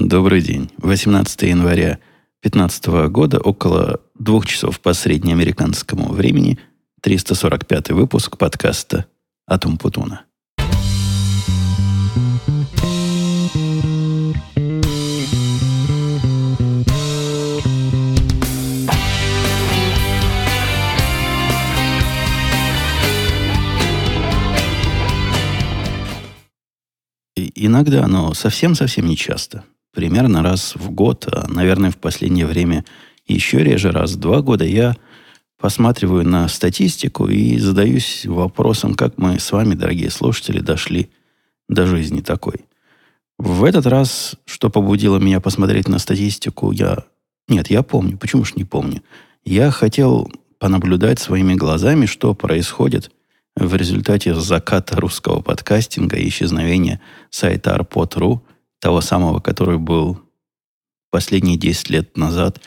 Добрый день. 18 января 2015 года, около двух часов по среднеамериканскому времени, 345 выпуск подкаста «Атум Путуна». Иногда, но совсем-совсем не часто – примерно раз в год, а, наверное, в последнее время еще реже, раз в два года, я посматриваю на статистику и задаюсь вопросом, как мы с вами, дорогие слушатели, дошли до жизни такой. В этот раз, что побудило меня посмотреть на статистику, я... Нет, я помню. Почему ж не помню? Я хотел понаблюдать своими глазами, что происходит в результате заката русского подкастинга и исчезновения сайта arpod.ru – того самого, который был последние 10 лет назад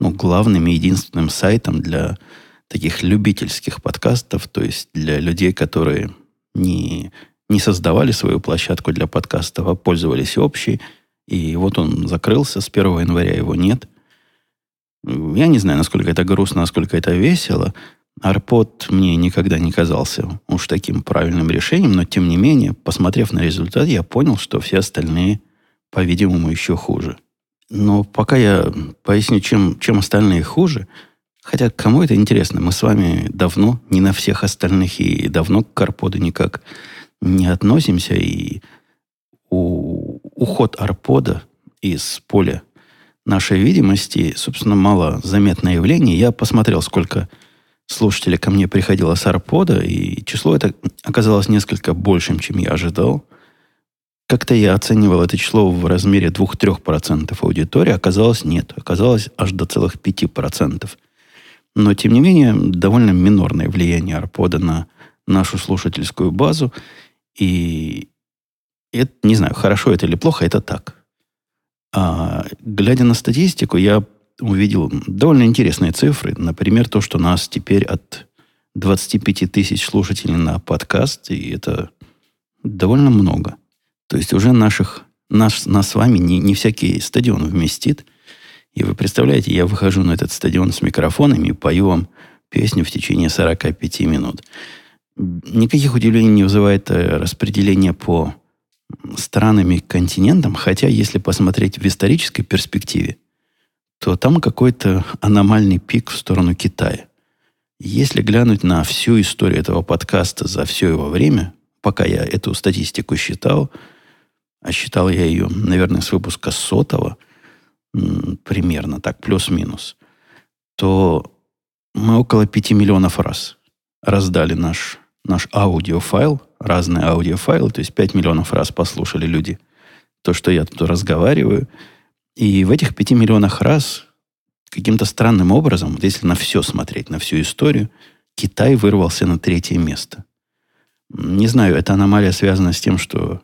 ну, главным и единственным сайтом для таких любительских подкастов, то есть для людей, которые не, не создавали свою площадку для подкастов, а пользовались общей. И вот он закрылся, с 1 января его нет. Я не знаю, насколько это грустно, насколько это весело. Арпод мне никогда не казался уж таким правильным решением, но тем не менее, посмотрев на результат, я понял, что все остальные, по-видимому, еще хуже. Но пока я поясню, чем, чем остальные хуже, хотя кому это интересно, мы с вами давно не на всех остальных и давно к Арподу никак не относимся, и у, уход Арпода из поля нашей видимости, собственно, мало заметное явление. Я посмотрел, сколько слушателей ко мне приходило с Арпода, и число это оказалось несколько большим, чем я ожидал. Как-то я оценивал это число в размере 2-3% аудитории, оказалось нет. Оказалось аж до целых 5%. Но, тем не менее, довольно минорное влияние Арпода на нашу слушательскую базу. И это, не знаю, хорошо это или плохо, это так. А, глядя на статистику, я увидел довольно интересные цифры. Например, то, что нас теперь от 25 тысяч слушателей на подкаст, и это довольно много. То есть уже наших, наш, нас с вами не, не всякий стадион вместит. И вы представляете, я выхожу на этот стадион с микрофонами и пою вам песню в течение 45 минут. Никаких удивлений не вызывает э, распределение по странам и континентам, хотя если посмотреть в исторической перспективе, то там какой-то аномальный пик в сторону Китая. Если глянуть на всю историю этого подкаста за все его время, пока я эту статистику считал, а считал я ее, наверное, с выпуска сотого, примерно так, плюс-минус, то мы около 5 миллионов раз раздали наш, наш аудиофайл, разные аудиофайлы, то есть 5 миллионов раз послушали люди то, что я тут разговариваю – и в этих пяти миллионах раз каким-то странным образом, вот если на все смотреть, на всю историю, Китай вырвался на третье место. Не знаю, эта аномалия связана с тем, что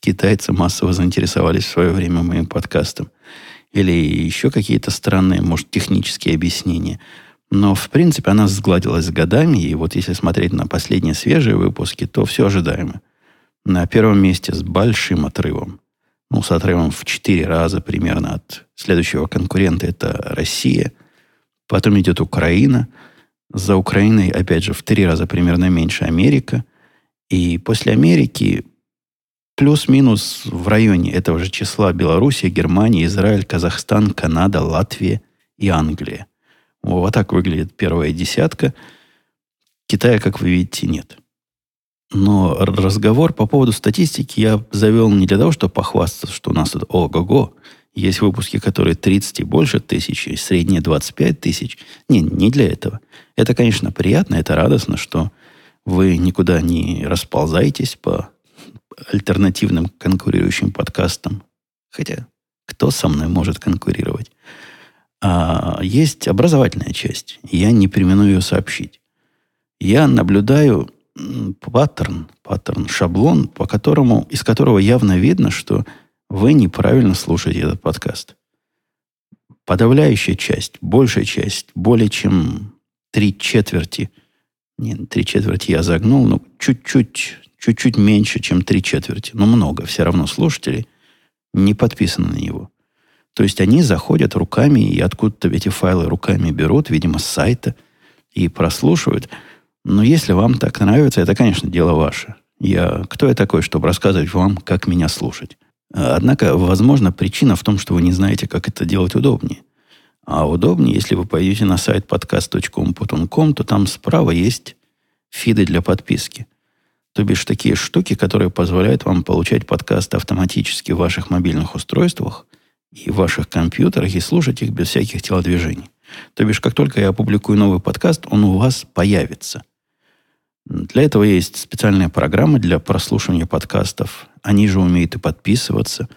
китайцы массово заинтересовались в свое время моим подкастом. Или еще какие-то странные, может, технические объяснения. Но, в принципе, она сгладилась с годами. И вот если смотреть на последние свежие выпуски, то все ожидаемо. На первом месте с большим отрывом ну, с отрывом в 4 раза примерно от следующего конкурента, это Россия. Потом идет Украина. За Украиной, опять же, в 3 раза примерно меньше Америка. И после Америки плюс-минус в районе этого же числа Белоруссия, Германия, Израиль, Казахстан, Канада, Латвия и Англия. Вот так выглядит первая десятка. Китая, как вы видите, нет. Но разговор по поводу статистики я завел не для того, чтобы похвастаться, что у нас тут ого-го. Есть выпуски, которые 30 и больше тысяч, и средние 25 тысяч. Не, не для этого. Это, конечно, приятно, это радостно, что вы никуда не расползаетесь по альтернативным конкурирующим подкастам. Хотя, кто со мной может конкурировать? А есть образовательная часть. Я не примену ее сообщить. Я наблюдаю паттерн, паттерн, шаблон, по которому, из которого явно видно, что вы неправильно слушаете этот подкаст. Подавляющая часть, большая часть, более чем три четверти, не, три четверти я загнул, но чуть-чуть, чуть-чуть меньше, чем три четверти, но много все равно слушателей, не подписаны на него. То есть они заходят руками и откуда-то эти файлы руками берут, видимо, с сайта, и прослушивают. Но если вам так нравится, это, конечно, дело ваше. Я, кто я такой, чтобы рассказывать вам, как меня слушать? Однако, возможно, причина в том, что вы не знаете, как это делать удобнее. А удобнее, если вы пойдете на сайт podcast.com.com, то там справа есть фиды для подписки. То бишь такие штуки, которые позволяют вам получать подкасты автоматически в ваших мобильных устройствах и в ваших компьютерах и слушать их без всяких телодвижений. То бишь, как только я опубликую новый подкаст, он у вас появится. Для этого есть специальные программы для прослушивания подкастов. Они же умеют и подписываться.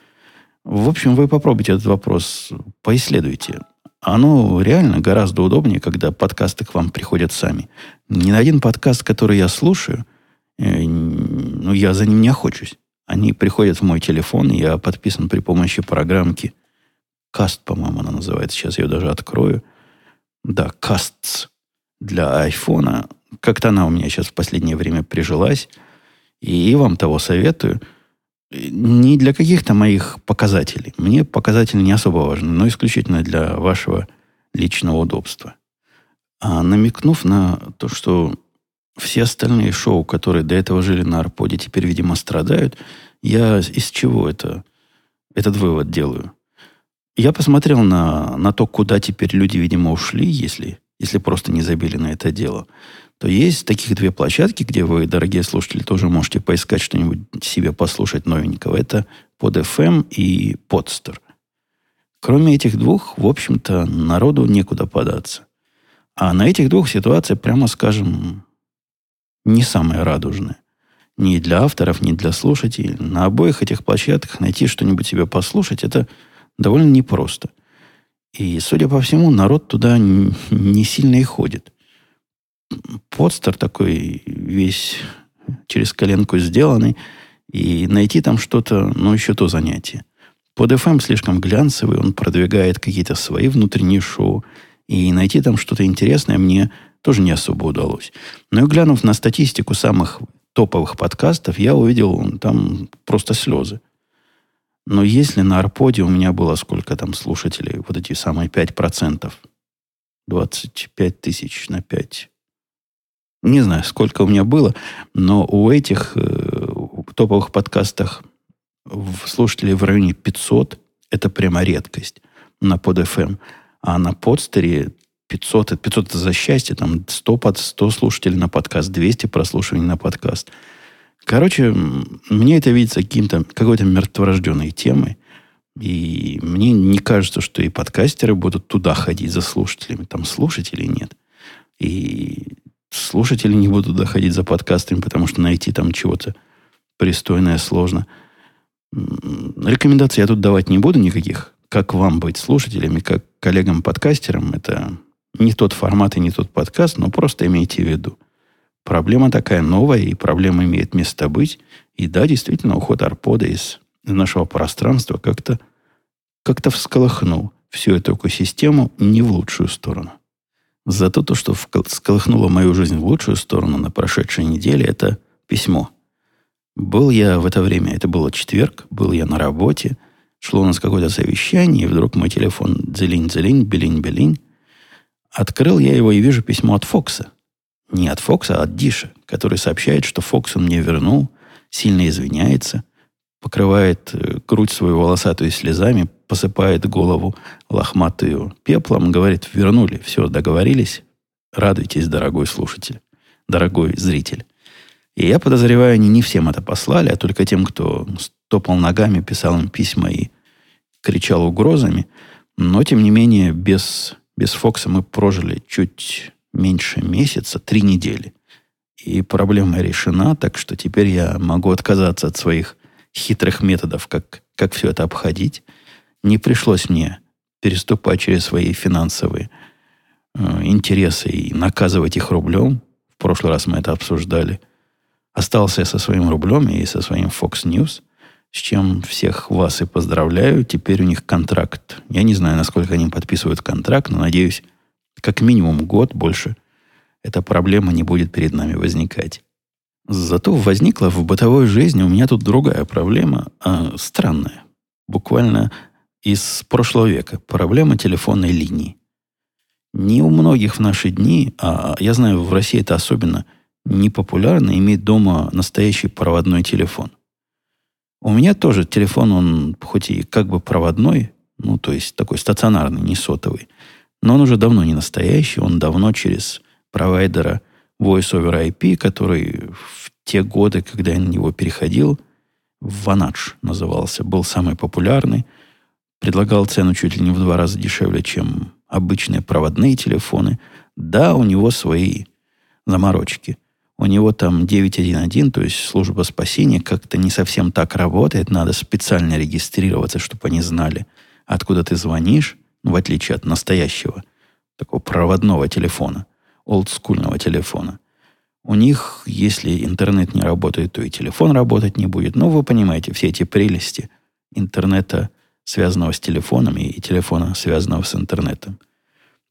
В общем, вы попробуйте этот вопрос, поисследуйте. Оно реально гораздо удобнее, когда подкасты к вам приходят сами. Ни на один подкаст, который я слушаю, э, ну, я за ним не охочусь. Они приходят в мой телефон, я подписан при помощи программки Каст, по-моему, она называется. Сейчас я ее даже открою. Да, Casts для айфона. Как-то она у меня сейчас в последнее время прижилась. И вам того советую. Не для каких-то моих показателей. Мне показатели не особо важны, но исключительно для вашего личного удобства. А намекнув на то, что все остальные шоу, которые до этого жили на Арподе, теперь, видимо, страдают, я из чего это, этот вывод делаю? Я посмотрел на, на то, куда теперь люди, видимо, ушли, если, если просто не забили на это дело. То есть таких две площадки, где вы, дорогие слушатели, тоже можете поискать что-нибудь себе послушать новенького. Это под FM и Podster. Кроме этих двух, в общем-то, народу некуда податься. А на этих двух ситуация, прямо скажем, не самая радужная. Ни для авторов, ни для слушателей. На обоих этих площадках найти что-нибудь себе послушать, это довольно непросто. И, судя по всему, народ туда не сильно и ходит. Подстер такой весь через коленку сделанный, и найти там что-то, ну, еще то занятие. Под FM слишком глянцевый, он продвигает какие-то свои внутренние шоу, и найти там что-то интересное мне тоже не особо удалось. Но и глянув на статистику самых топовых подкастов, я увидел там просто слезы. Но если на Арподе у меня было сколько там слушателей, вот эти самые 5%, 25 тысяч на 5, не знаю, сколько у меня было, но у этих э, топовых подкастах слушателей в районе 500 это прямо редкость на под FM. А на подстере 500, 500 это за счастье, там 100, под 100 слушателей на подкаст, 200 прослушиваний на подкаст – Короче, мне это видится каким-то, какой-то мертворожденной темой. И мне не кажется, что и подкастеры будут туда ходить за слушателями. Там слушателей нет. И слушатели не будут туда ходить за подкастами, потому что найти там чего-то пристойное сложно. Рекомендаций я тут давать не буду никаких. Как вам быть слушателями, как коллегам-подкастерам. Это не тот формат и не тот подкаст, но просто имейте в виду – Проблема такая новая, и проблема имеет место быть. И да, действительно, уход арпода из нашего пространства как-то как всколыхнул всю эту экосистему не в лучшую сторону. Зато то, что всколыхнуло мою жизнь в лучшую сторону на прошедшей неделе, это письмо. Был я в это время, это было четверг, был я на работе, шло у нас какое-то совещание, и вдруг мой телефон дзелинь-дзелинь, белинь-белинь. Открыл я его и вижу письмо от Фокса – не от Фокса, а от Диша, который сообщает, что Фокс он мне вернул, сильно извиняется, покрывает э, грудь свою волосатую слезами, посыпает голову лохматую пеплом, говорит, вернули, все, договорились, радуйтесь, дорогой слушатель, дорогой зритель. И я подозреваю, они не всем это послали, а только тем, кто стопал ногами, писал им письма и кричал угрозами. Но, тем не менее, без, без Фокса мы прожили чуть меньше месяца, три недели. И проблема решена, так что теперь я могу отказаться от своих хитрых методов, как, как все это обходить. Не пришлось мне переступать через свои финансовые э, интересы и наказывать их рублем. В прошлый раз мы это обсуждали. Остался я со своим рублем и со своим Fox News, с чем всех вас и поздравляю. Теперь у них контракт. Я не знаю, насколько они подписывают контракт, но надеюсь, как минимум год больше эта проблема не будет перед нами возникать. Зато возникла в бытовой жизни у меня тут другая проблема, а, странная. буквально из прошлого века. Проблема телефонной линии. Не у многих в наши дни, а я знаю, в России это особенно непопулярно, иметь дома настоящий проводной телефон. У меня тоже телефон, он хоть и как бы проводной, ну, то есть такой стационарный, не сотовый, но он уже давно не настоящий, он давно через провайдера Voice over IP, который в те годы, когда я на него переходил, Ванадж назывался, был самый популярный, предлагал цену чуть ли не в два раза дешевле, чем обычные проводные телефоны. Да, у него свои заморочки. У него там 911, то есть служба спасения, как-то не совсем так работает. Надо специально регистрироваться, чтобы они знали, откуда ты звонишь, в отличие от настоящего такого проводного телефона, олдскульного телефона. У них, если интернет не работает, то и телефон работать не будет. Но вы понимаете, все эти прелести интернета, связанного с телефоном, и телефона, связанного с интернетом.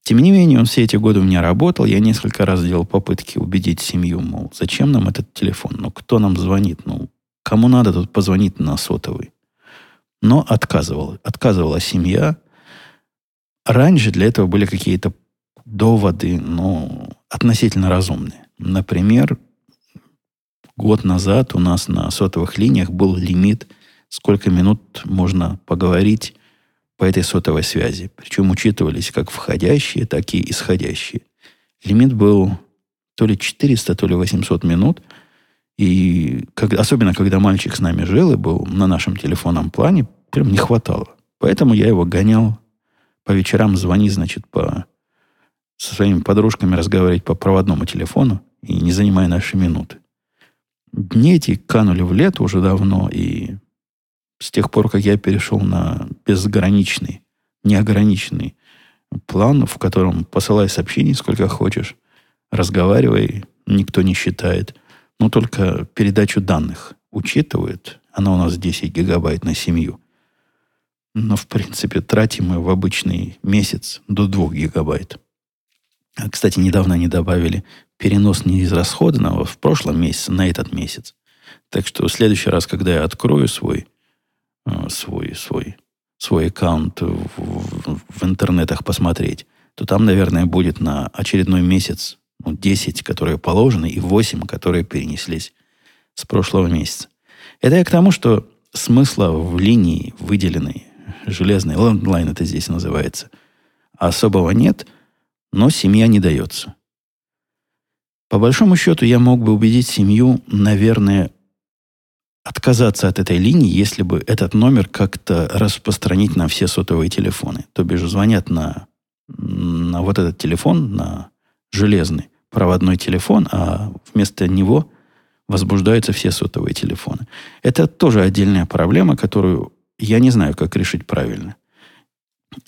Тем не менее, он все эти годы у меня работал. Я несколько раз делал попытки убедить семью, мол, зачем нам этот телефон? Ну, кто нам звонит? Ну, кому надо тут позвонить на сотовый? Но отказывал. Отказывала семья. Раньше для этого были какие-то доводы, ну, относительно разумные. Например, год назад у нас на сотовых линиях был лимит, сколько минут можно поговорить по этой сотовой связи. Причем учитывались как входящие, так и исходящие. Лимит был то ли 400, то ли 800 минут. И как, особенно, когда мальчик с нами жил и был на нашем телефонном плане, прям не хватало. Поэтому я его гонял по вечерам, звони, значит, по, со своими подружками разговаривать по проводному телефону и не занимая наши минуты. Дни эти канули в лето уже давно, и с тех пор, как я перешел на безграничный, неограниченный план, в котором посылай сообщений сколько хочешь, разговаривай, никто не считает, но только передачу данных учитывает. Она у нас 10 гигабайт на семью. Но, в принципе, тратим мы в обычный месяц до 2 гигабайт. А, кстати, недавно они добавили перенос неизрасходованного в прошлом месяце на этот месяц. Так что в следующий раз, когда я открою свой Э, свой, свой, свой аккаунт в, в, в интернетах посмотреть, то там, наверное, будет на очередной месяц ну, 10, которые положены, и 8, которые перенеслись с прошлого месяца. Это я к тому, что смысла в линии выделенной, железной, лендлайн это здесь называется, особого нет, но семья не дается. По большому счету, я мог бы убедить семью, наверное, отказаться от этой линии, если бы этот номер как-то распространить на все сотовые телефоны. То бишь звонят на, на вот этот телефон, на железный проводной телефон, а вместо него возбуждаются все сотовые телефоны. Это тоже отдельная проблема, которую я не знаю, как решить правильно.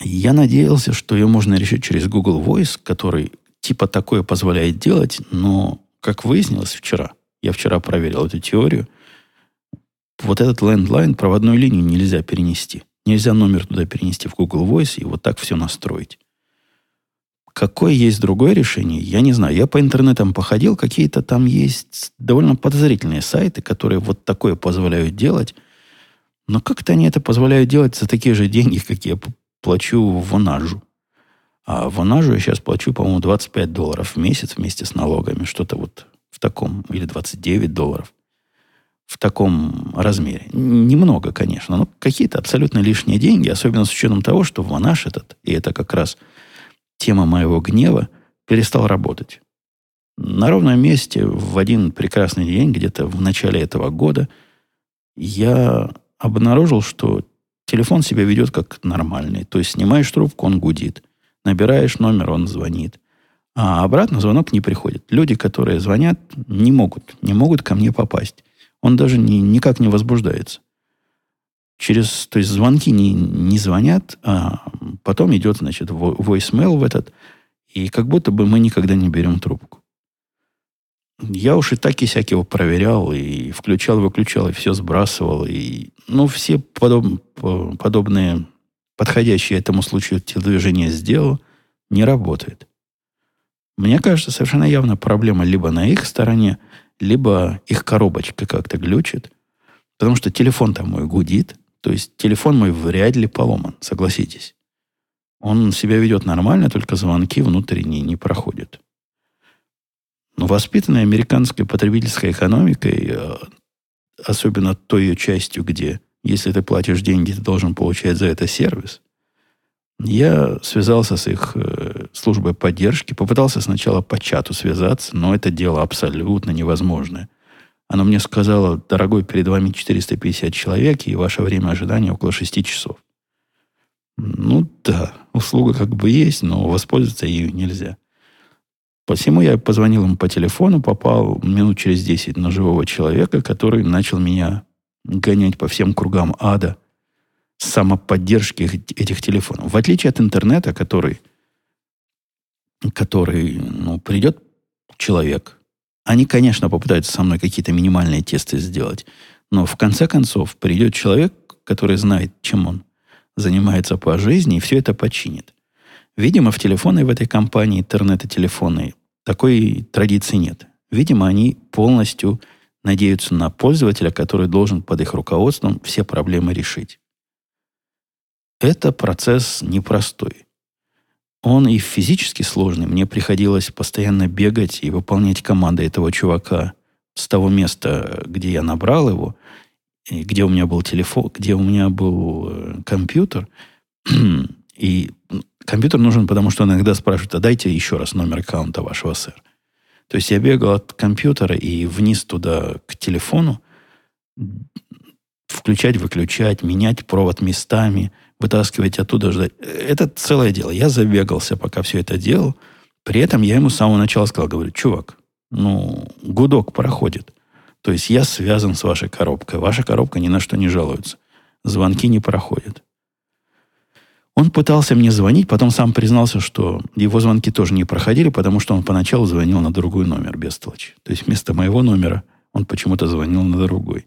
Я надеялся, что ее можно решить через Google Voice, который типа такое позволяет делать, но, как выяснилось вчера, я вчера проверил эту теорию – вот этот лендлайн, проводную линию нельзя перенести. Нельзя номер туда перенести в Google Voice и вот так все настроить. Какое есть другое решение, я не знаю. Я по интернетам походил, какие-то там есть довольно подозрительные сайты, которые вот такое позволяют делать. Но как-то они это позволяют делать за такие же деньги, как я плачу в Вонажу. А в Вонажу я сейчас плачу, по-моему, 25 долларов в месяц вместе с налогами. Что-то вот в таком. Или 29 долларов в таком размере. Немного, конечно, но какие-то абсолютно лишние деньги, особенно с учетом того, что Ванаш этот, и это как раз тема моего гнева, перестал работать. На ровном месте в один прекрасный день, где-то в начале этого года, я обнаружил, что телефон себя ведет как нормальный. То есть снимаешь трубку, он гудит. Набираешь номер, он звонит. А обратно звонок не приходит. Люди, которые звонят, не могут, не могут ко мне попасть он даже не, никак не возбуждается. Через, то есть звонки не, не звонят, а потом идет, значит, voicemail в этот, и как будто бы мы никогда не берем трубку. Я уж и так и всяк его проверял, и включал, выключал, и все сбрасывал. И, ну, все подоб, подобные, подходящие этому случаю телодвижения сделал, не работает. Мне кажется, совершенно явно проблема либо на их стороне – либо их коробочка как-то глючит, потому что телефон там мой гудит, То есть телефон мой вряд ли поломан, согласитесь. Он себя ведет нормально, только звонки внутренние не проходят. Но воспитанной американской потребительской экономикой, э, особенно той ее частью, где если ты платишь деньги, ты должен получать за это сервис, я связался с их э, службой поддержки, попытался сначала по чату связаться, но это дело абсолютно невозможное. Оно мне сказало, дорогой, перед вами 450 человек, и ваше время ожидания около 6 часов. Ну да, услуга как бы есть, но воспользоваться ею нельзя. Посему я позвонил ему по телефону, попал минут через 10 на живого человека, который начал меня гонять по всем кругам ада самоподдержки этих телефонов. В отличие от интернета, который, который ну, придет человек, они, конечно, попытаются со мной какие-то минимальные тесты сделать, но в конце концов придет человек, который знает, чем он занимается по жизни, и все это починит. Видимо, в телефоны в этой компании, интернет-телефоны, такой традиции нет. Видимо, они полностью надеются на пользователя, который должен под их руководством все проблемы решить. Это процесс непростой. Он и физически сложный. Мне приходилось постоянно бегать и выполнять команды этого чувака с того места, где я набрал его, где у меня был телефон, где у меня был э, компьютер. И компьютер нужен, потому что иногда спрашивают, а дайте еще раз номер аккаунта вашего, сэр. То есть я бегал от компьютера и вниз туда к телефону, включать, выключать, менять провод местами, вытаскивать оттуда, ждать. Это целое дело. Я забегался, пока все это делал. При этом я ему с самого начала сказал, говорю, чувак, ну, гудок проходит. То есть я связан с вашей коробкой. Ваша коробка ни на что не жалуется. Звонки не проходят. Он пытался мне звонить, потом сам признался, что его звонки тоже не проходили, потому что он поначалу звонил на другой номер, без толочи. То есть вместо моего номера он почему-то звонил на другой.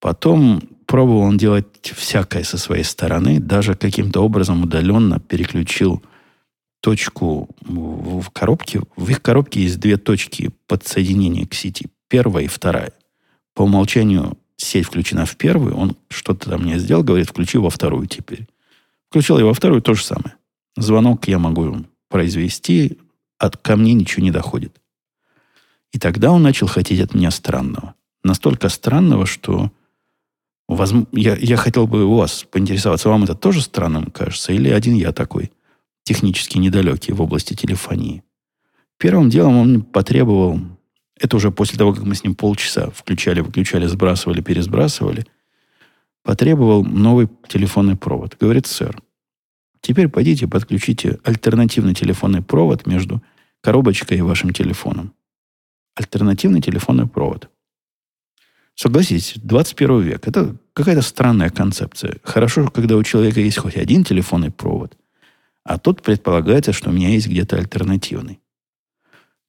Потом пробовал он делать всякое со своей стороны, даже каким-то образом удаленно переключил точку в коробке. В их коробке есть две точки подсоединения к сети первая и вторая. По умолчанию сеть включена в первую, он что-то там мне сделал, говорит, включи во вторую теперь. Включил я во вторую, то же самое. Звонок я могу произвести, от ко мне ничего не доходит. И тогда он начал хотеть от меня странного. Настолько странного, что возможно, я, я хотел бы у вас поинтересоваться, вам это тоже странным кажется, или один я такой технически недалекий в области телефонии. Первым делом он потребовал это уже после того, как мы с ним полчаса включали, выключали, сбрасывали, пересбрасывали, потребовал новый телефонный провод. Говорит, сэр, теперь пойдите подключите альтернативный телефонный провод между коробочкой и вашим телефоном. Альтернативный телефонный провод. Согласитесь, 21 век. Это какая-то странная концепция. Хорошо, когда у человека есть хоть один телефонный провод, а тут предполагается, что у меня есть где-то альтернативный.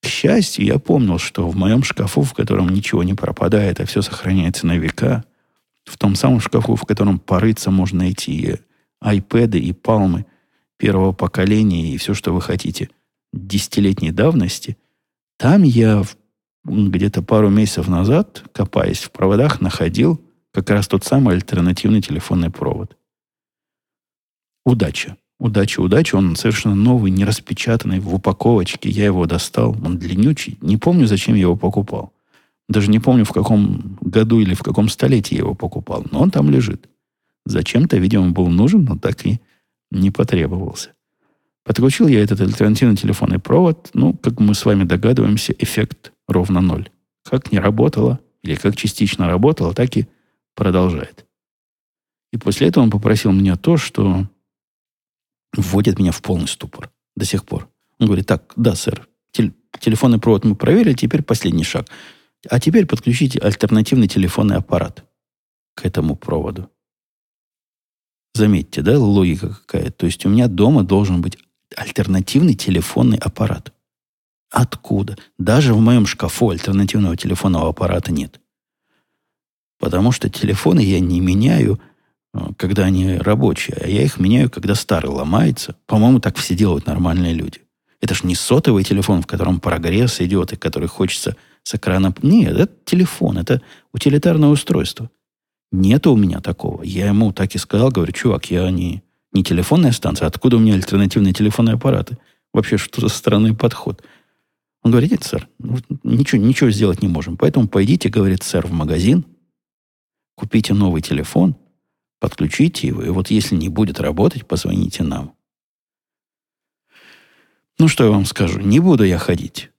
К счастью, я помнил, что в моем шкафу, в котором ничего не пропадает, а все сохраняется на века, в том самом шкафу, в котором порыться можно найти айпэды и палмы первого поколения и все, что вы хотите, десятилетней давности, там я где-то пару месяцев назад, копаясь в проводах, находил как раз тот самый альтернативный телефонный провод. Удача. Удача, удача. Он совершенно новый, не распечатанный, в упаковочке. Я его достал. Он длиннючий. Не помню, зачем я его покупал. Даже не помню, в каком году или в каком столетии я его покупал. Но он там лежит. Зачем-то, видимо, был нужен, но так и не потребовался. Подключил я этот альтернативный телефонный провод. Ну, как мы с вами догадываемся, эффект ровно ноль. Как не работало, или как частично работало, так и продолжает. И после этого он попросил меня то, что вводит меня в полный ступор до сих пор. Он говорит, так, да, сэр, тел- телефонный провод мы проверили, теперь последний шаг. А теперь подключите альтернативный телефонный аппарат к этому проводу. Заметьте, да, логика какая. То есть у меня дома должен быть альтернативный телефонный аппарат. Откуда? Даже в моем шкафу альтернативного телефонного аппарата нет. Потому что телефоны я не меняю – Э, когда они рабочие, а я их меняю, когда старый ломается. По-моему, так все делают нормальные люди. Это ж не сотовый телефон, в котором прогресс идет, и который хочется с экрана... Нет, это телефон, это утилитарное устройство. Нету у меня такого. Я ему так и сказал, говорю, чувак, я не, не телефонная станция, откуда у меня альтернативные телефонные аппараты? Вообще, что за странный подход? Он говорит, нет, сэр, ничего, ничего сделать не можем. Поэтому пойдите, говорит сэр, в магазин, купите новый телефон, подключите его, и вот если не будет работать, позвоните нам. Ну, что я вам скажу, не буду я ходить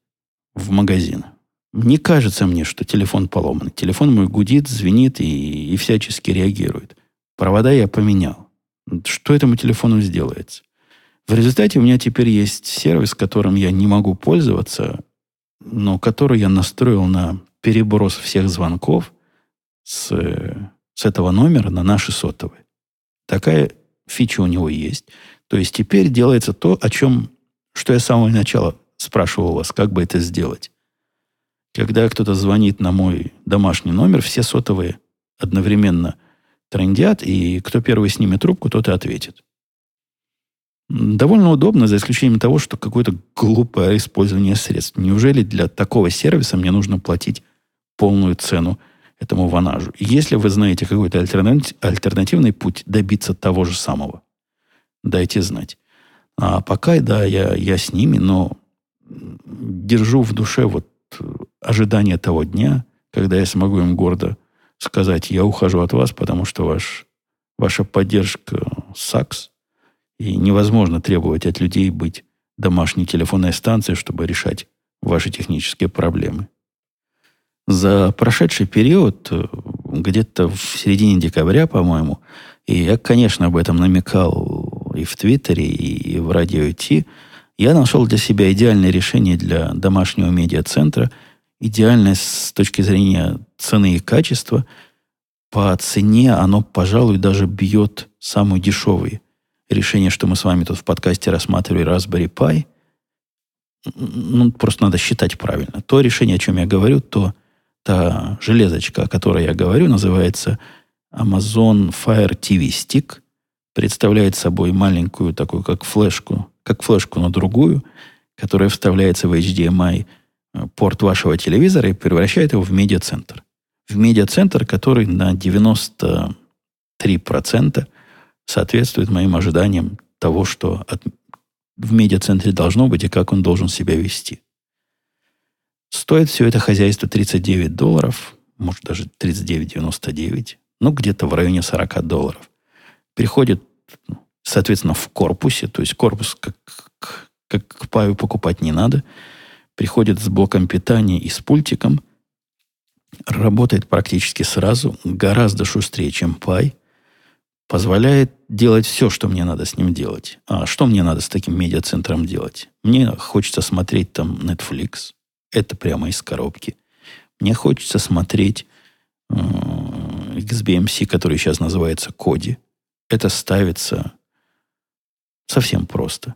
в магазин. Не кажется мне, что телефон поломан. Телефон мой гудит, звенит и, и всячески реагирует. Провода я поменял. Что этому телефону сделается? В результате у меня теперь есть сервис, которым я не могу пользоваться, но который я настроил на переброс всех звонков с, с этого номера на наши сотовые. Такая фича у него есть. То есть теперь делается то, о чем, что я с самого начала спрашивал вас, как бы это сделать. Когда кто-то звонит на мой домашний номер, все сотовые одновременно трендят, и кто первый снимет трубку, тот и ответит. Довольно удобно, за исключением того, что какое-то глупое использование средств. Неужели для такого сервиса мне нужно платить полную цену этому ванажу? Если вы знаете какой-то альтернативный путь добиться того же самого, дайте знать. А пока, да, я, я с ними, но держу в душе вот ожидание того дня, когда я смогу им гордо сказать, я ухожу от вас, потому что ваш, ваша поддержка САКС, и невозможно требовать от людей быть домашней телефонной станцией, чтобы решать ваши технические проблемы. За прошедший период, где-то в середине декабря, по-моему, и я, конечно, об этом намекал и в Твиттере, и в Радио Ти, я нашел для себя идеальное решение для домашнего медиацентра – идеальное с точки зрения цены и качества. По цене оно, пожалуй, даже бьет самые дешевые решения, что мы с вами тут в подкасте рассматривали, Raspberry Pi. Ну, просто надо считать правильно. То решение, о чем я говорю, то та железочка, о которой я говорю, называется Amazon Fire TV Stick. Представляет собой маленькую такую, как флешку, как флешку на другую, которая вставляется в HDMI порт вашего телевизора и превращает его в медиацентр. В медиацентр, который на 93% соответствует моим ожиданиям того, что от, в медиацентре должно быть и как он должен себя вести. Стоит все это хозяйство 39 долларов, может даже 39,99, ну где-то в районе 40 долларов. Приходит, соответственно, в корпусе, то есть корпус как, как к паю покупать не надо – приходит с блоком питания и с пультиком, работает практически сразу, гораздо шустрее, чем Pi, позволяет делать все, что мне надо с ним делать. А что мне надо с таким медиацентром делать? Мне хочется смотреть там Netflix. Это прямо из коробки. Мне хочется смотреть э, XBMC, который сейчас называется Коди. Это ставится совсем просто.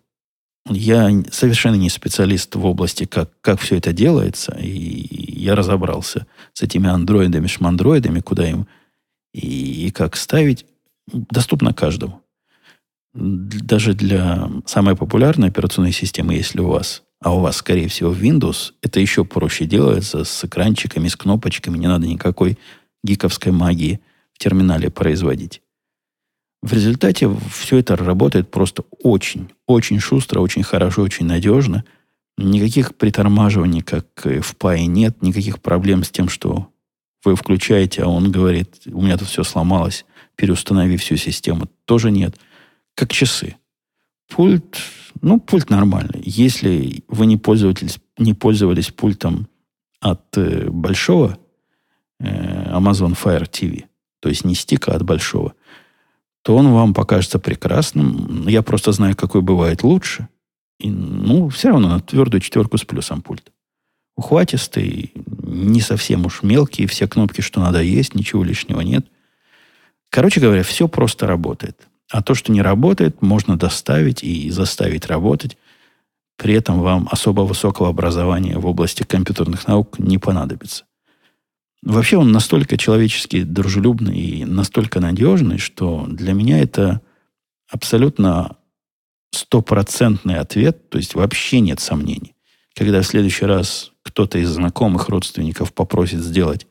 Я совершенно не специалист в области, как, как все это делается, и я разобрался с этими андроидами, шмандроидами, куда им и, и как ставить. Доступно каждому. Даже для самой популярной операционной системы, если у вас, а у вас, скорее всего, Windows, это еще проще делается с экранчиками, с кнопочками, не надо никакой гиковской магии в терминале производить. В результате все это работает просто очень, очень шустро, очень хорошо, очень надежно. Никаких притормаживаний, как в Пае, нет. Никаких проблем с тем, что вы включаете, а он говорит, у меня тут все сломалось, переустанови всю систему. Тоже нет. Как часы. Пульт, ну, пульт нормальный. Если вы не пользовались, не пользовались пультом от э, большого э, Amazon Fire TV, то есть не стика, а от большого, то он вам покажется прекрасным. Я просто знаю, какой бывает лучше. И, ну, все равно на твердую четверку с плюсом пульт. Ухватистый, не совсем уж мелкий, все кнопки, что надо, есть, ничего лишнего нет. Короче говоря, все просто работает. А то, что не работает, можно доставить и заставить работать. При этом вам особо высокого образования в области компьютерных наук не понадобится. Вообще он настолько человечески дружелюбный и настолько надежный, что для меня это абсолютно стопроцентный ответ, то есть вообще нет сомнений. Когда в следующий раз кто-то из знакомых родственников попросит сделать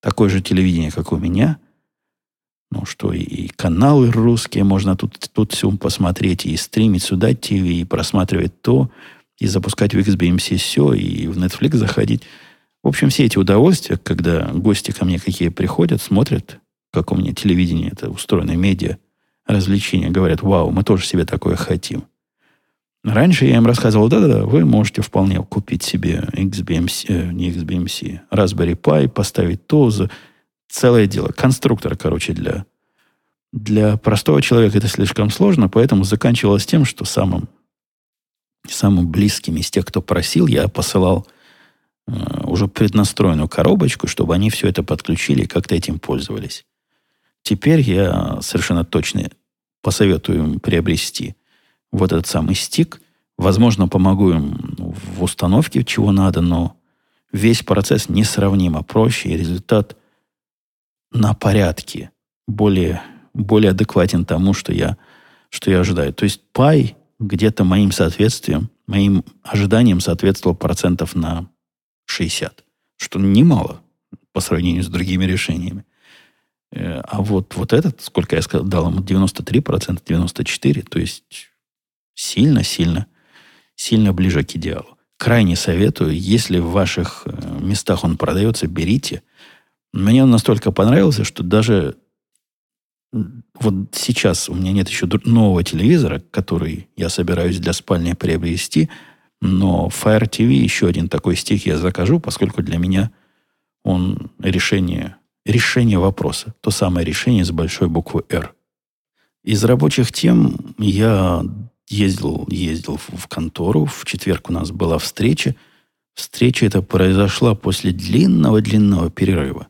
такое же телевидение, как у меня, Ну что, и каналы русские можно тут, тут все посмотреть, и стримить сюда ТВ, и просматривать то, и запускать в XBMC все, и в Netflix заходить. В общем, все эти удовольствия, когда гости ко мне какие приходят, смотрят, как у меня телевидение, это устроено, медиа, развлечения, говорят, вау, мы тоже себе такое хотим. Раньше я им рассказывал, да-да-да, вы можете вполне купить себе XBMC, э, не XBMC, Raspberry Pi, поставить то, за целое дело. Конструктор, короче, для, для простого человека это слишком сложно, поэтому заканчивалось тем, что самым, самым близким из тех, кто просил, я посылал уже преднастроенную коробочку, чтобы они все это подключили и как-то этим пользовались. Теперь я совершенно точно посоветую им приобрести вот этот самый стик. Возможно, помогу им в установке, чего надо, но весь процесс несравнимо проще, и результат на порядке более, более адекватен тому, что я, что я ожидаю. То есть пай где-то моим соответствием, моим ожиданиям соответствовал процентов на 60, что немало по сравнению с другими решениями. Э, а вот, вот этот, сколько я сказал, дал ему 93%, 94%, то есть сильно-сильно, сильно ближе к идеалу. Крайне советую, если в ваших э, местах он продается, берите. Мне он настолько понравился, что даже вот сейчас у меня нет еще нового телевизора, который я собираюсь для спальни приобрести, но Fire TV еще один такой стик я закажу, поскольку для меня он решение решение вопроса. То самое решение с большой буквы «Р». Из рабочих тем я ездил, ездил в контору. В четверг у нас была встреча. Встреча эта произошла после длинного-длинного перерыва.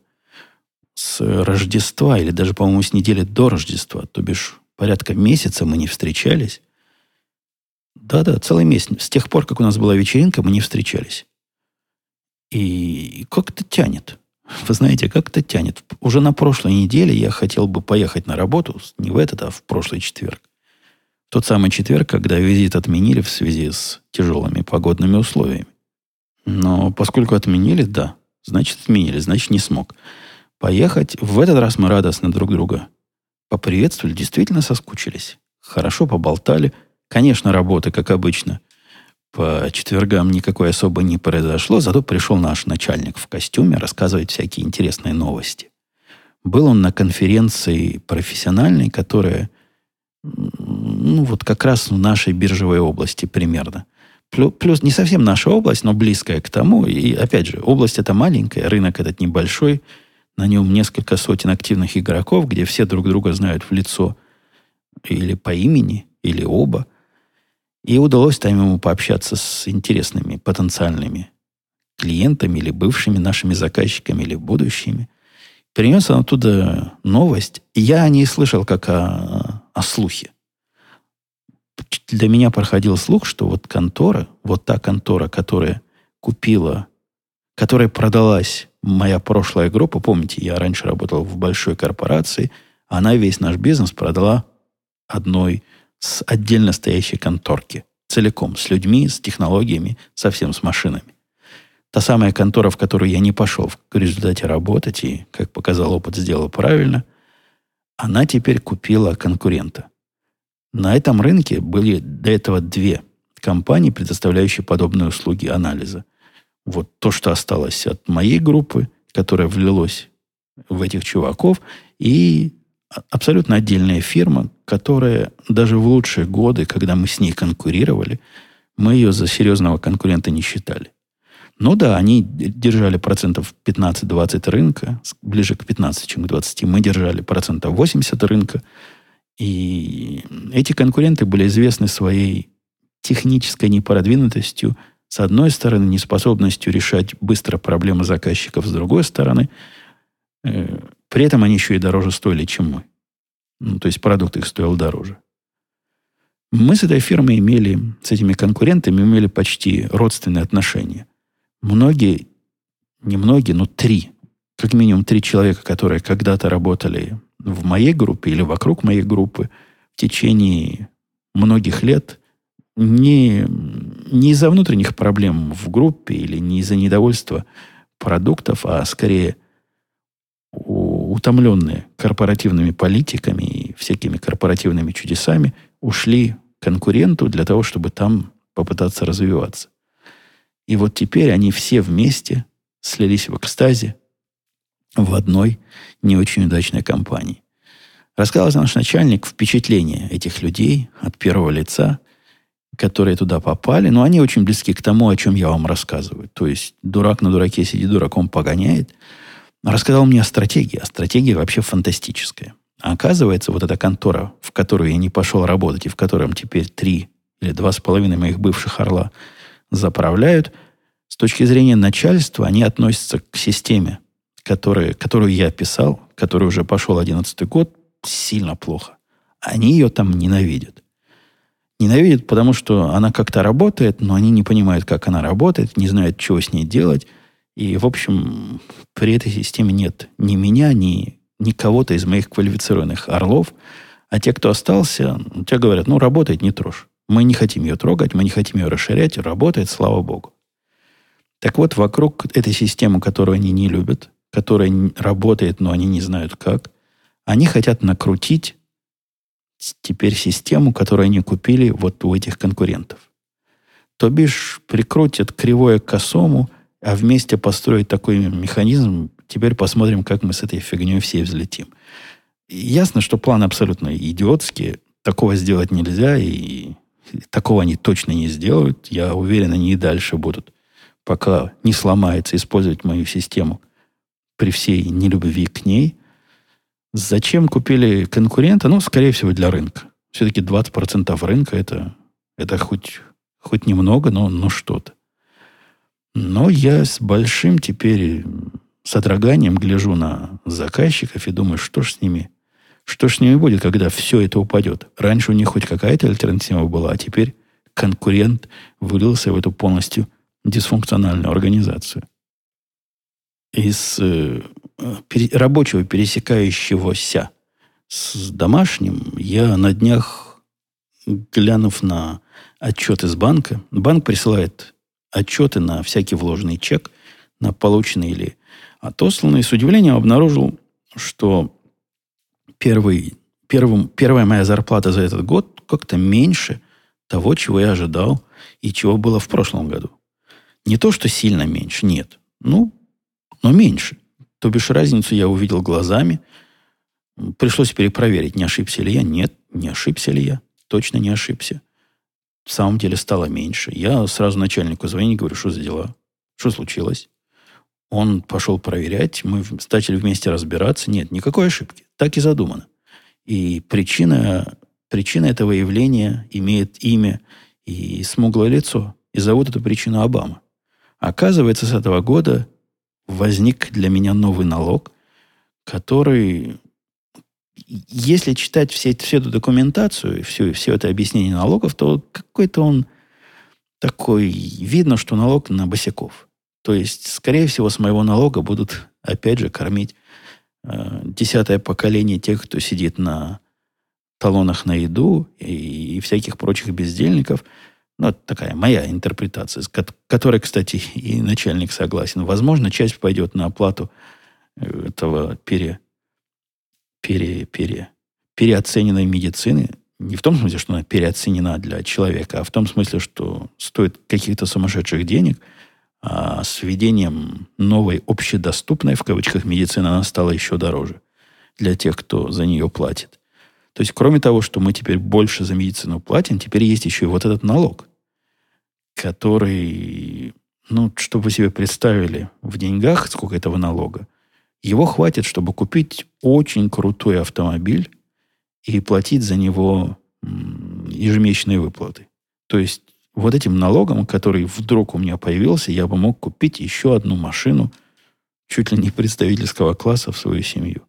С Рождества, или даже, по-моему, с недели до Рождества, то бишь порядка месяца мы не встречались. Да-да, целый месяц. С тех пор, как у нас была вечеринка, мы не встречались. И как-то тянет. Вы знаете, как это тянет. Уже на прошлой неделе я хотел бы поехать на работу, не в этот, а в прошлый четверг. Тот самый четверг, когда визит отменили в связи с тяжелыми погодными условиями. Но поскольку отменили, да, значит отменили, значит не смог. Поехать, в этот раз мы радостно друг друга поприветствовали, действительно соскучились. Хорошо поболтали. Конечно, работы, как обычно по четвергам никакой особо не произошло, зато пришел наш начальник в костюме рассказывать всякие интересные новости. Был он на конференции профессиональной, которая ну, вот как раз в нашей биржевой области примерно. Плюс, не совсем наша область, но близкая к тому. И опять же, область это маленькая, рынок этот небольшой. На нем несколько сотен активных игроков, где все друг друга знают в лицо или по имени, или оба – и удалось там ему пообщаться с интересными потенциальными клиентами или бывшими нашими заказчиками или будущими. Принес он оттуда новость. И я о ней слышал как о, о слухе. Для меня проходил слух, что вот контора, вот та контора, которая купила, которая продалась моя прошлая группа, помните, я раньше работал в большой корпорации, она весь наш бизнес продала одной с отдельно стоящей конторки. Целиком, с людьми, с технологиями, совсем с машинами. Та самая контора, в которую я не пошел в результате работать и, как показал опыт, сделал правильно, она теперь купила конкурента. На этом рынке были до этого две компании, предоставляющие подобные услуги анализа. Вот то, что осталось от моей группы, которая влилась в этих чуваков, и абсолютно отдельная фирма, которая даже в лучшие годы, когда мы с ней конкурировали, мы ее за серьезного конкурента не считали. Ну да, они держали процентов 15-20 рынка, ближе к 15, чем к 20. Мы держали процентов 80 рынка. И эти конкуренты были известны своей технической непродвинутостью, с одной стороны, неспособностью решать быстро проблемы заказчиков, с другой стороны, э, при этом они еще и дороже стоили, чем мы. Ну, то есть продукт их стоил дороже. Мы с этой фирмой имели, с этими конкурентами имели почти родственные отношения. Многие, не многие, но три, как минимум три человека, которые когда-то работали в моей группе или вокруг моей группы в течение многих лет, не, не из-за внутренних проблем в группе или не из-за недовольства продуктов, а скорее утомленные корпоративными политиками и всякими корпоративными чудесами, ушли конкуренту для того, чтобы там попытаться развиваться. И вот теперь они все вместе слились в экстазе в одной не очень удачной компании. Рассказал наш начальник впечатление этих людей от первого лица, которые туда попали, но они очень близки к тому, о чем я вам рассказываю. То есть дурак на дураке сидит, дураком погоняет. Рассказал мне о стратегии. А стратегия вообще фантастическая. А оказывается, вот эта контора, в которую я не пошел работать, и в котором теперь три или два с половиной моих бывших орла заправляют, с точки зрения начальства они относятся к системе, которая, которую я писал, который уже пошел одиннадцатый год, сильно плохо. Они ее там ненавидят. Ненавидят, потому что она как-то работает, но они не понимают, как она работает, не знают, чего с ней делать. И, в общем, при этой системе нет ни меня, ни, ни кого-то из моих квалифицированных орлов. А те, кто остался, те говорят, ну, работает, не трожь. Мы не хотим ее трогать, мы не хотим ее расширять, работает, слава богу. Так вот, вокруг этой системы, которую они не любят, которая работает, но они не знают как, они хотят накрутить теперь систему, которую они купили вот у этих конкурентов. То бишь прикрутят кривое к косому, а вместе построить такой механизм. Теперь посмотрим, как мы с этой фигней все взлетим. Ясно, что план абсолютно идиотский. Такого сделать нельзя, и такого они точно не сделают. Я уверен, они и дальше будут, пока не сломается, использовать мою систему при всей нелюбви к ней – Зачем купили конкурента? Ну, скорее всего, для рынка. Все-таки 20% рынка это, это хоть, хоть немного, но, но что-то. Но я с большим теперь содроганием гляжу на заказчиков и думаю, что ж с ними, что ж с ними будет, когда все это упадет. Раньше у них хоть какая-то альтернатива была, а теперь конкурент вылился в эту полностью дисфункциональную организацию. Из э, рабочего, пересекающегося с домашним, я на днях, глянув на отчет из банка, банк присылает отчеты на всякий вложенный чек, на полученный или отосланный, с удивлением обнаружил, что первый, первым, первая моя зарплата за этот год как-то меньше того, чего я ожидал и чего было в прошлом году. Не то, что сильно меньше, нет. Ну, но меньше. То бишь разницу я увидел глазами. Пришлось перепроверить, не ошибся ли я. Нет, не ошибся ли я. Точно не ошибся. В самом деле стало меньше. Я сразу начальнику звоню и говорю, что за дела? Что случилось? Он пошел проверять, мы начали вместе разбираться. Нет, никакой ошибки. Так и задумано. И причина, причина этого явления имеет имя и смуглое лицо. И зовут эту причину Обама. Оказывается, с этого года возник для меня новый налог, который, если читать все, всю эту документацию, все, все это объяснение налогов, то какой-то он такой, видно, что налог на босиков. То есть, скорее всего, с моего налога будут, опять же, кормить э, десятое поколение тех, кто сидит на талонах на еду и, и всяких прочих бездельников – ну, это такая моя интерпретация, с которой, кстати, и начальник согласен. Возможно, часть пойдет на оплату этого пере, пере, пере, переоцененной медицины. Не в том смысле, что она переоценена для человека, а в том смысле, что стоит каких-то сумасшедших денег, а с введением новой общедоступной, в кавычках, медицины она стала еще дороже для тех, кто за нее платит. То есть, кроме того, что мы теперь больше за медицину платим, теперь есть еще и вот этот налог, который, ну, чтобы вы себе представили в деньгах, сколько этого налога, его хватит, чтобы купить очень крутой автомобиль и платить за него ежемесячные выплаты. То есть вот этим налогом, который вдруг у меня появился, я бы мог купить еще одну машину чуть ли не представительского класса в свою семью.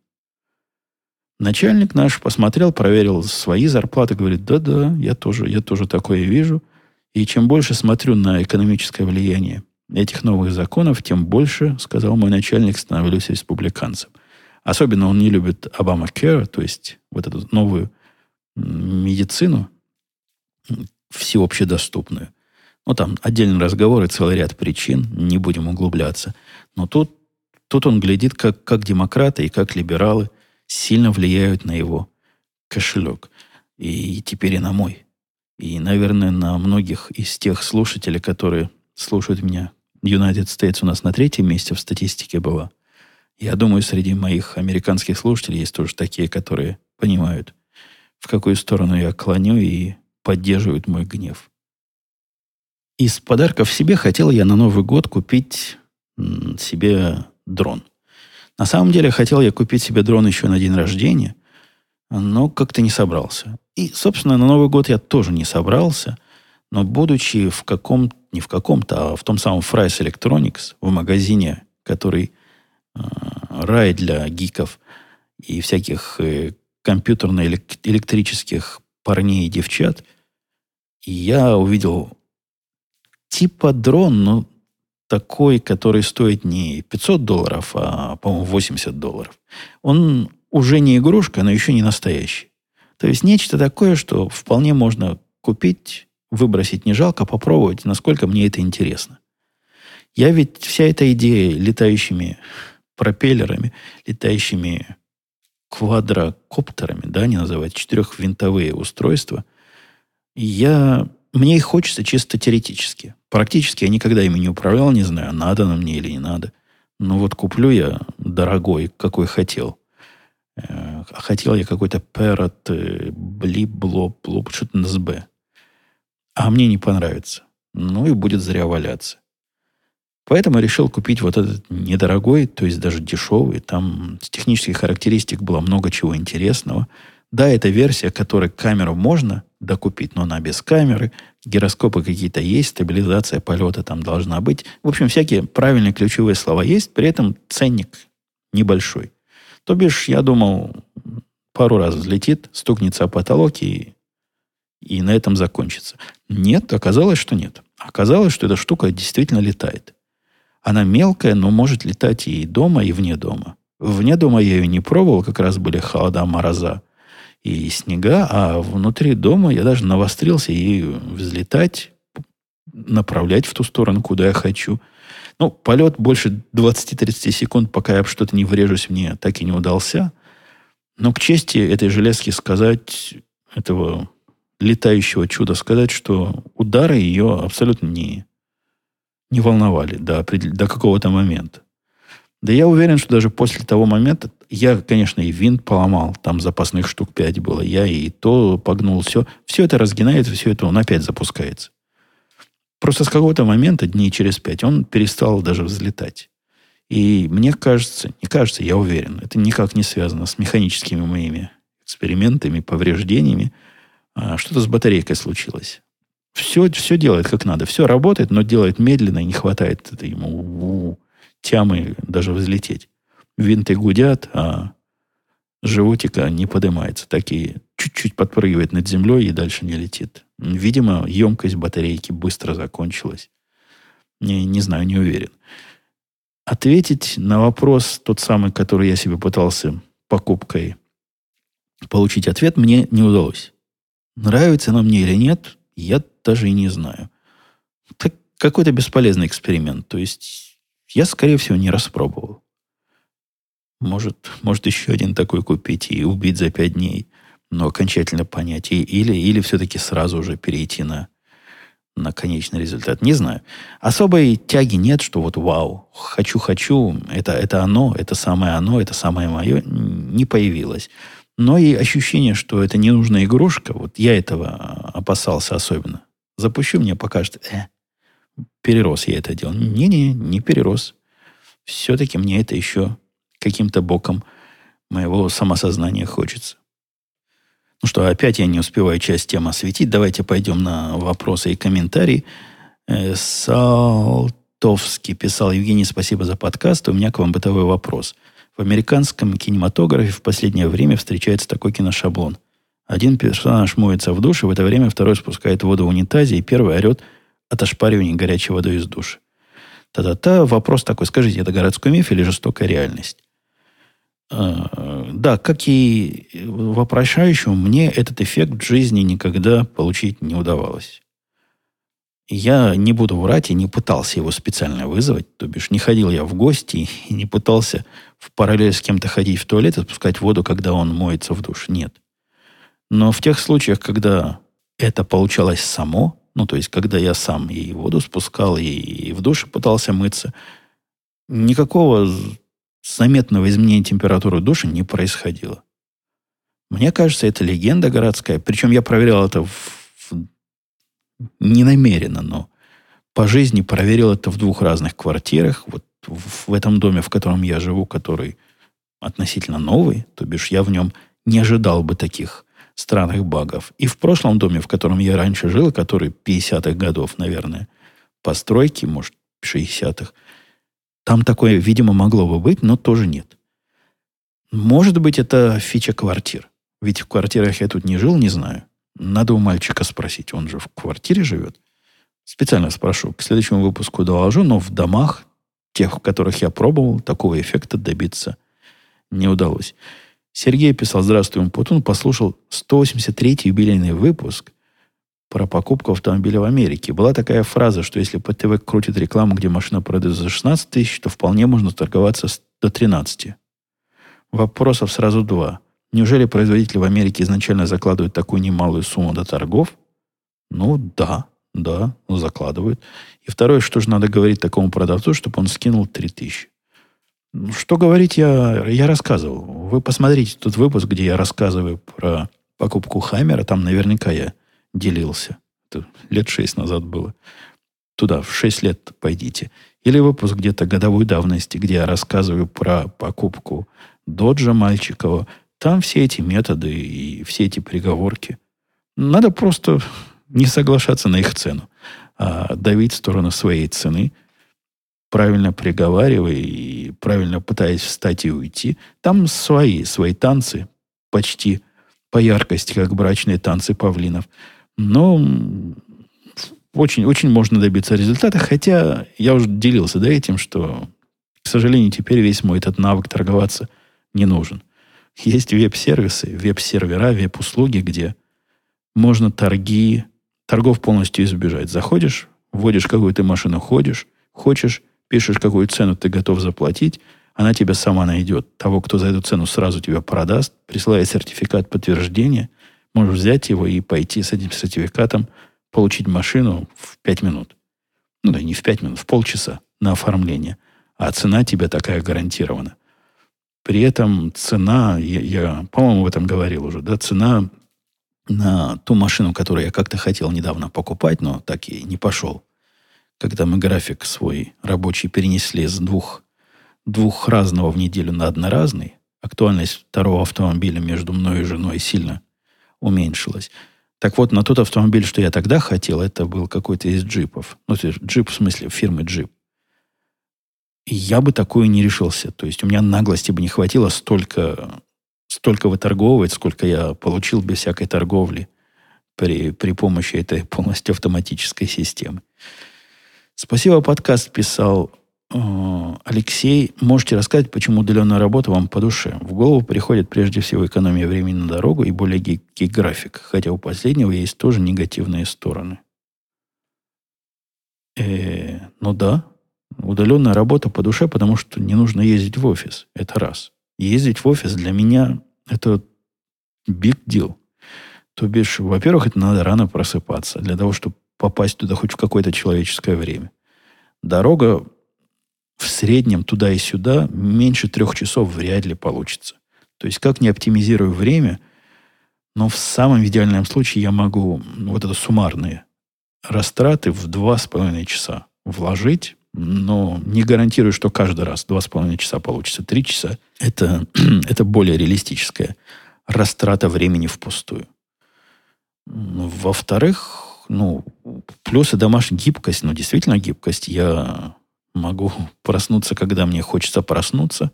Начальник наш посмотрел, проверил свои зарплаты, говорит, да-да, я тоже, я тоже такое вижу. И чем больше смотрю на экономическое влияние этих новых законов, тем больше, сказал мой начальник, становлюсь республиканцем. Особенно он не любит Обама Care, то есть вот эту новую медицину, всеобщедоступную. Ну, там отдельный разговор и целый ряд причин, не будем углубляться. Но тут тут он глядит, как, как демократы и как либералы сильно влияют на его кошелек. И теперь и на мой. И, наверное, на многих из тех слушателей, которые слушают меня. United States у нас на третьем месте в статистике была. Я думаю, среди моих американских слушателей есть тоже такие, которые понимают, в какую сторону я клоню и поддерживают мой гнев. Из подарков себе хотел я на Новый год купить себе дрон. На самом деле хотел я купить себе дрон еще на день рождения, но как-то не собрался. И, собственно, на Новый год я тоже не собрался, но будучи в каком не в каком-то, а в том самом Fry's Electronics, в магазине, который э, рай для гиков и всяких э, компьютерно-электрических парней и девчат, я увидел типа дрон, но такой, который стоит не 500 долларов, а, по-моему, 80 долларов. Он уже не игрушка, но еще не настоящий. То есть нечто такое, что вполне можно купить, выбросить не жалко, попробовать, насколько мне это интересно. Я ведь вся эта идея летающими пропеллерами, летающими квадрокоптерами, да, они называют, четырехвинтовые устройства, я, мне их хочется чисто теоретически. Практически я никогда ими не управлял, не знаю, надо на мне или не надо. Но вот куплю я дорогой, какой хотел. Э, хотел я какой-то Parrot, э, Блип, Блоп, Блоп, что-то на СБ. А мне не понравится. Ну и будет зря валяться. Поэтому решил купить вот этот недорогой, то есть даже дешевый. Там с технических характеристик было много чего интересного. Да, это версия, которой камеру можно докупить, но она без камеры. Гироскопы какие-то есть, стабилизация полета там должна быть. В общем, всякие правильные ключевые слова есть, при этом ценник небольшой. То бишь, я думал, пару раз взлетит, стукнется о потолок и, и на этом закончится. Нет, оказалось, что нет. Оказалось, что эта штука действительно летает. Она мелкая, но может летать и дома, и вне дома. Вне дома я ее не пробовал, как раз были холода, мороза и снега, а внутри дома я даже навострился и взлетать, направлять в ту сторону, куда я хочу. Ну, полет больше 20-30 секунд, пока я что-то не врежусь, мне так и не удался. Но к чести этой железки сказать, этого летающего чуда сказать, что удары ее абсолютно не, не волновали до, до какого-то момента. Да я уверен, что даже после того момента, я, конечно, и винт поломал, там запасных штук 5 было, я и то погнул, все. Все это разгинается, все это он опять запускается. Просто с какого-то момента, дней через 5, он перестал даже взлетать. И мне кажется, не кажется, я уверен, это никак не связано с механическими моими экспериментами, повреждениями. А что-то с батарейкой случилось. Все, все делает как надо. Все работает, но делает медленно, и не хватает это ему тямы даже взлететь. Винты гудят, а животика не поднимается. Так и чуть-чуть подпрыгивает над землей и дальше не летит. Видимо, емкость батарейки быстро закончилась. Не, не знаю, не уверен. Ответить на вопрос, тот самый, который я себе пытался покупкой получить ответ, мне не удалось. Нравится оно мне или нет, я даже и не знаю. Так какой-то бесполезный эксперимент. То есть я, скорее всего, не распробовал. Может, может еще один такой купить и убить за пять дней, но окончательно понять. И, или, или все-таки сразу уже перейти на, на конечный результат. Не знаю. Особой тяги нет, что вот вау, хочу-хочу, это, это оно, это самое оно, это самое мое, не появилось. Но и ощущение, что это ненужная игрушка, вот я этого опасался особенно. Запущу, мне покажет, э, перерос я это дело. Не-не, не перерос. Все-таки мне это еще каким-то боком моего самосознания хочется. Ну что, опять я не успеваю часть темы осветить. Давайте пойдем на вопросы и комментарии. Э, Салтовский писал, Евгений, спасибо за подкаст. У меня к вам бытовой вопрос – в американском кинематографе в последнее время встречается такой киношаблон. Один персонаж моется в душе, в это время второй спускает воду в унитазе, и первый орет от ошпаривания горячей водой из души. Та-та-та. Вопрос такой, скажите, это городской миф или жестокая реальность? А, да, как и вопрошающему, мне этот эффект в жизни никогда получить не удавалось. Я не буду врать и не пытался его специально вызвать. То бишь, не ходил я в гости и не пытался в параллель с кем-то ходить в туалет и спускать воду, когда он моется в душ. Нет. Но в тех случаях, когда это получалось само, ну, то есть, когда я сам и воду спускал, и в душе пытался мыться, никакого заметного изменения температуры душа не происходило. Мне кажется, это легенда городская. Причем я проверял это в, в, но по жизни проверил это в двух разных квартирах. Вот в, этом доме, в котором я живу, который относительно новый, то бишь я в нем не ожидал бы таких странных багов. И в прошлом доме, в котором я раньше жил, который 50-х годов, наверное, постройки, может, 60-х, там такое, видимо, могло бы быть, но тоже нет. Может быть, это фича квартир. Ведь в квартирах я тут не жил, не знаю. Надо у мальчика спросить. Он же в квартире живет. Специально спрошу. К следующему выпуску доложу, но в домах, тех, которых я пробовал, такого эффекта добиться не удалось. Сергей писал, здравствуй, Умпутун, послушал 183-й юбилейный выпуск про покупку автомобиля в Америке. Была такая фраза, что если по крутит рекламу, где машина продается за 16 тысяч, то вполне можно торговаться до 13. Вопросов сразу два. Неужели производители в Америке изначально закладывают такую немалую сумму до торгов? Ну, да, да, закладывают. И второе, что же надо говорить такому продавцу, чтобы он скинул 3000? Ну, что говорить, я, я рассказывал. Вы посмотрите тот выпуск, где я рассказываю про покупку Хаммера. Там наверняка я делился. Это лет шесть назад было. Туда, в шесть лет пойдите. Или выпуск где-то годовой давности, где я рассказываю про покупку Доджа Мальчикова. Там все эти методы и все эти приговорки. Надо просто не соглашаться на их цену, а давить в сторону своей цены, правильно приговаривая и правильно пытаясь встать и уйти. Там свои, свои танцы, почти по яркости, как брачные танцы павлинов. Но очень, очень можно добиться результата, хотя я уже делился да, этим, что, к сожалению, теперь весь мой этот навык торговаться не нужен. Есть веб-сервисы, веб-сервера, веб-услуги, где можно торги, торгов полностью избежать. Заходишь, вводишь какую то машину, ходишь, хочешь, пишешь, какую цену ты готов заплатить, она тебя сама найдет. Того, кто за эту цену сразу тебя продаст, присылает сертификат подтверждения, можешь взять его и пойти с этим сертификатом получить машину в 5 минут. Ну да, не в 5 минут, в полчаса на оформление. А цена тебе такая гарантирована. При этом цена, я, я по-моему, в этом говорил уже, да, цена на ту машину, которую я как-то хотел недавно покупать, но так и не пошел. Когда мы график свой рабочий перенесли с двух, двух разного в неделю на одноразный, актуальность второго автомобиля между мной и женой сильно уменьшилась. Так вот, на тот автомобиль, что я тогда хотел, это был какой-то из джипов. Ну, то есть джип в смысле фирмы джип я бы такое не решился. То есть у меня наглости бы не хватило столько, столько выторговывать, сколько я получил без всякой торговли при, при помощи этой полностью автоматической системы. Спасибо, подкаст писал э, Алексей. Можете рассказать, почему удаленная работа вам по душе? В голову приходит прежде всего экономия времени на дорогу и более гибкий график, хотя у последнего есть тоже негативные стороны. Э, ну да, Удаленная работа по душе, потому что не нужно ездить в офис. Это раз. Ездить в офис для меня это big deal. То бишь, во-первых, это надо рано просыпаться для того, чтобы попасть туда хоть в какое-то человеческое время. Дорога в среднем туда и сюда меньше трех часов вряд ли получится. То есть, как не оптимизирую время, но в самом идеальном случае я могу вот это суммарные растраты в два с половиной часа вложить но не гарантирую, что каждый раз два с половиной часа получится три часа. Это, это более реалистическая растрата времени впустую. Во-вторых, ну, плюсы домашней гибкость, ну, действительно гибкость. Я могу проснуться, когда мне хочется проснуться,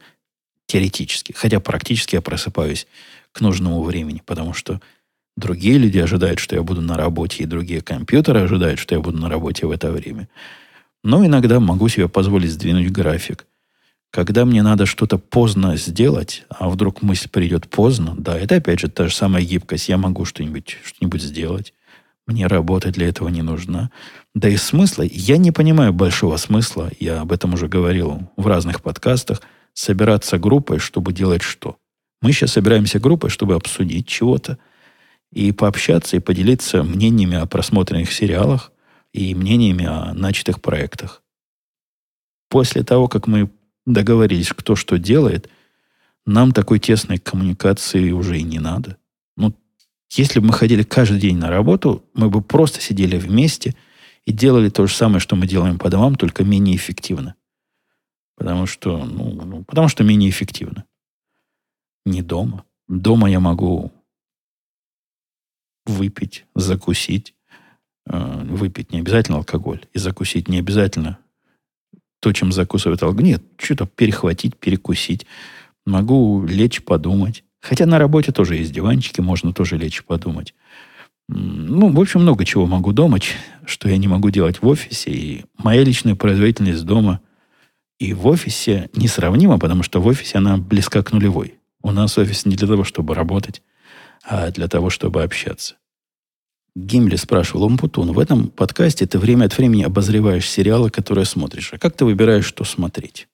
теоретически. Хотя практически я просыпаюсь к нужному времени, потому что другие люди ожидают, что я буду на работе, и другие компьютеры ожидают, что я буду на работе в это время. Но иногда могу себе позволить сдвинуть график. Когда мне надо что-то поздно сделать, а вдруг мысль придет поздно, да, это опять же та же самая гибкость. Я могу что-нибудь что сделать. Мне работа для этого не нужна. Да и смысла, я не понимаю большого смысла, я об этом уже говорил в разных подкастах, собираться группой, чтобы делать что. Мы сейчас собираемся группой, чтобы обсудить чего-то и пообщаться, и поделиться мнениями о просмотренных сериалах и мнениями о начатых проектах. После того, как мы договорились, кто что делает, нам такой тесной коммуникации уже и не надо. Ну, если бы мы ходили каждый день на работу, мы бы просто сидели вместе и делали то же самое, что мы делаем по домам, только менее эффективно. Потому что, ну, ну потому что менее эффективно. Не дома. Дома я могу выпить, закусить. Э, выпить не обязательно алкоголь. И закусить не обязательно то, чем закусывает алкоголь. Нет, что-то перехватить, перекусить. Могу лечь подумать. Хотя на работе тоже есть диванчики, можно тоже лечь подумать. Ну, в общем, много чего могу дома, что я не могу делать в офисе. И моя личная производительность дома и в офисе несравнима, потому что в офисе она близка к нулевой. У нас офис не для того, чтобы работать, а для того, чтобы общаться. Гимли спрашивал, Умпутун, в этом подкасте ты время от времени обозреваешь сериалы, которые смотришь. А как ты выбираешь, что смотреть?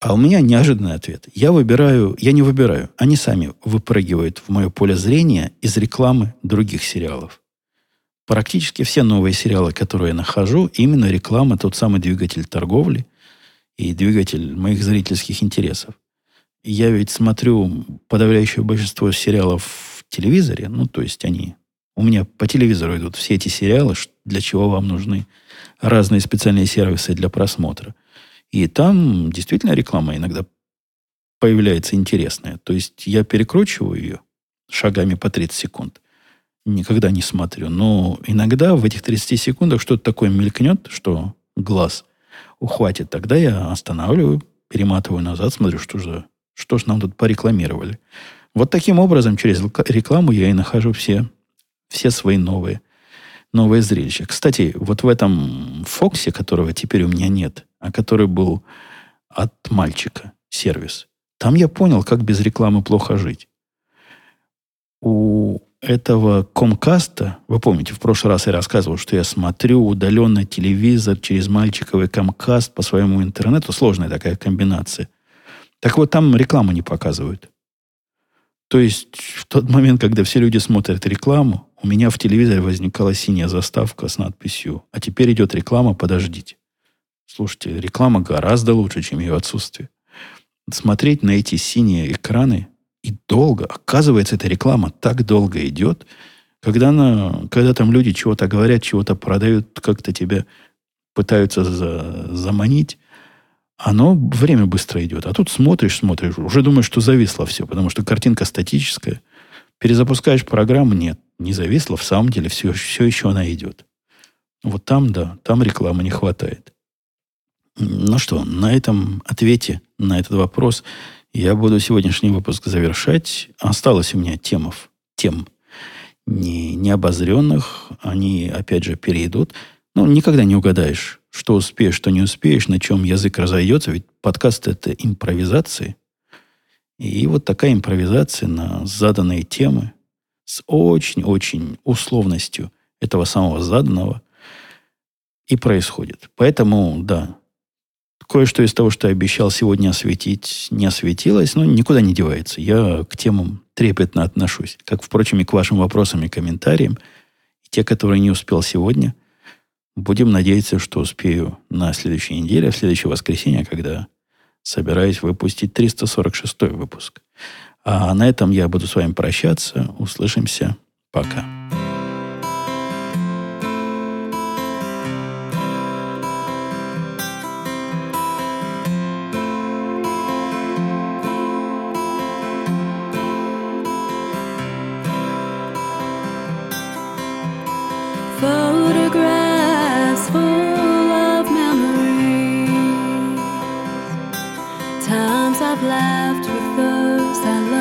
А у меня неожиданный ответ. Я выбираю, я не выбираю. Они сами выпрыгивают в мое поле зрения из рекламы других сериалов. Практически все новые сериалы, которые я нахожу, именно реклама, тот самый двигатель торговли и двигатель моих зрительских интересов. Я ведь смотрю подавляющее большинство сериалов в телевизоре, ну, то есть они... У меня по телевизору идут все эти сериалы, для чего вам нужны разные специальные сервисы для просмотра. И там действительно реклама иногда появляется интересная. То есть я перекручиваю ее шагами по 30 секунд. Никогда не смотрю. Но иногда в этих 30 секундах что-то такое мелькнет, что глаз ухватит. Тогда я останавливаю, перематываю назад, смотрю, что же, что же нам тут порекламировали. Вот таким образом, через рекламу я и нахожу все, все свои новые новое зрелище. Кстати, вот в этом Фоксе, которого теперь у меня нет, а который был от мальчика, сервис, там я понял, как без рекламы плохо жить. У этого Комкаста, вы помните, в прошлый раз я рассказывал, что я смотрю удаленно телевизор через мальчиковый Комкаст по своему интернету. Сложная такая комбинация. Так вот, там рекламу не показывают. То есть в тот момент, когда все люди смотрят рекламу, у меня в телевизоре возникала синяя заставка с надписью «А теперь идет реклама, подождите». Слушайте, реклама гораздо лучше, чем ее отсутствие. Смотреть на эти синие экраны и долго. Оказывается, эта реклама так долго идет, когда, она, когда там люди чего-то говорят, чего-то продают, как-то тебя пытаются за, заманить – оно время быстро идет. А тут смотришь, смотришь, уже думаешь, что зависло все, потому что картинка статическая. Перезапускаешь программу, нет, не зависло, в самом деле все, все еще она идет. Вот там, да, там рекламы не хватает. Ну что, на этом ответе на этот вопрос я буду сегодняшний выпуск завершать. Осталось у меня темов, тем не, необозренных. Они, опять же, перейдут. Ну, никогда не угадаешь, что успеешь, что не успеешь, на чем язык разойдется. Ведь подкаст – это импровизации. И вот такая импровизация на заданные темы с очень-очень условностью этого самого заданного и происходит. Поэтому, да, кое-что из того, что я обещал сегодня осветить, не осветилось, но никуда не девается. Я к темам трепетно отношусь, как, впрочем, и к вашим вопросам и комментариям. Те, которые не успел сегодня – Будем надеяться, что успею на следующей неделе, в следующее воскресенье, когда собираюсь выпустить 346 выпуск. А на этом я буду с вами прощаться. Услышимся. Пока. laughed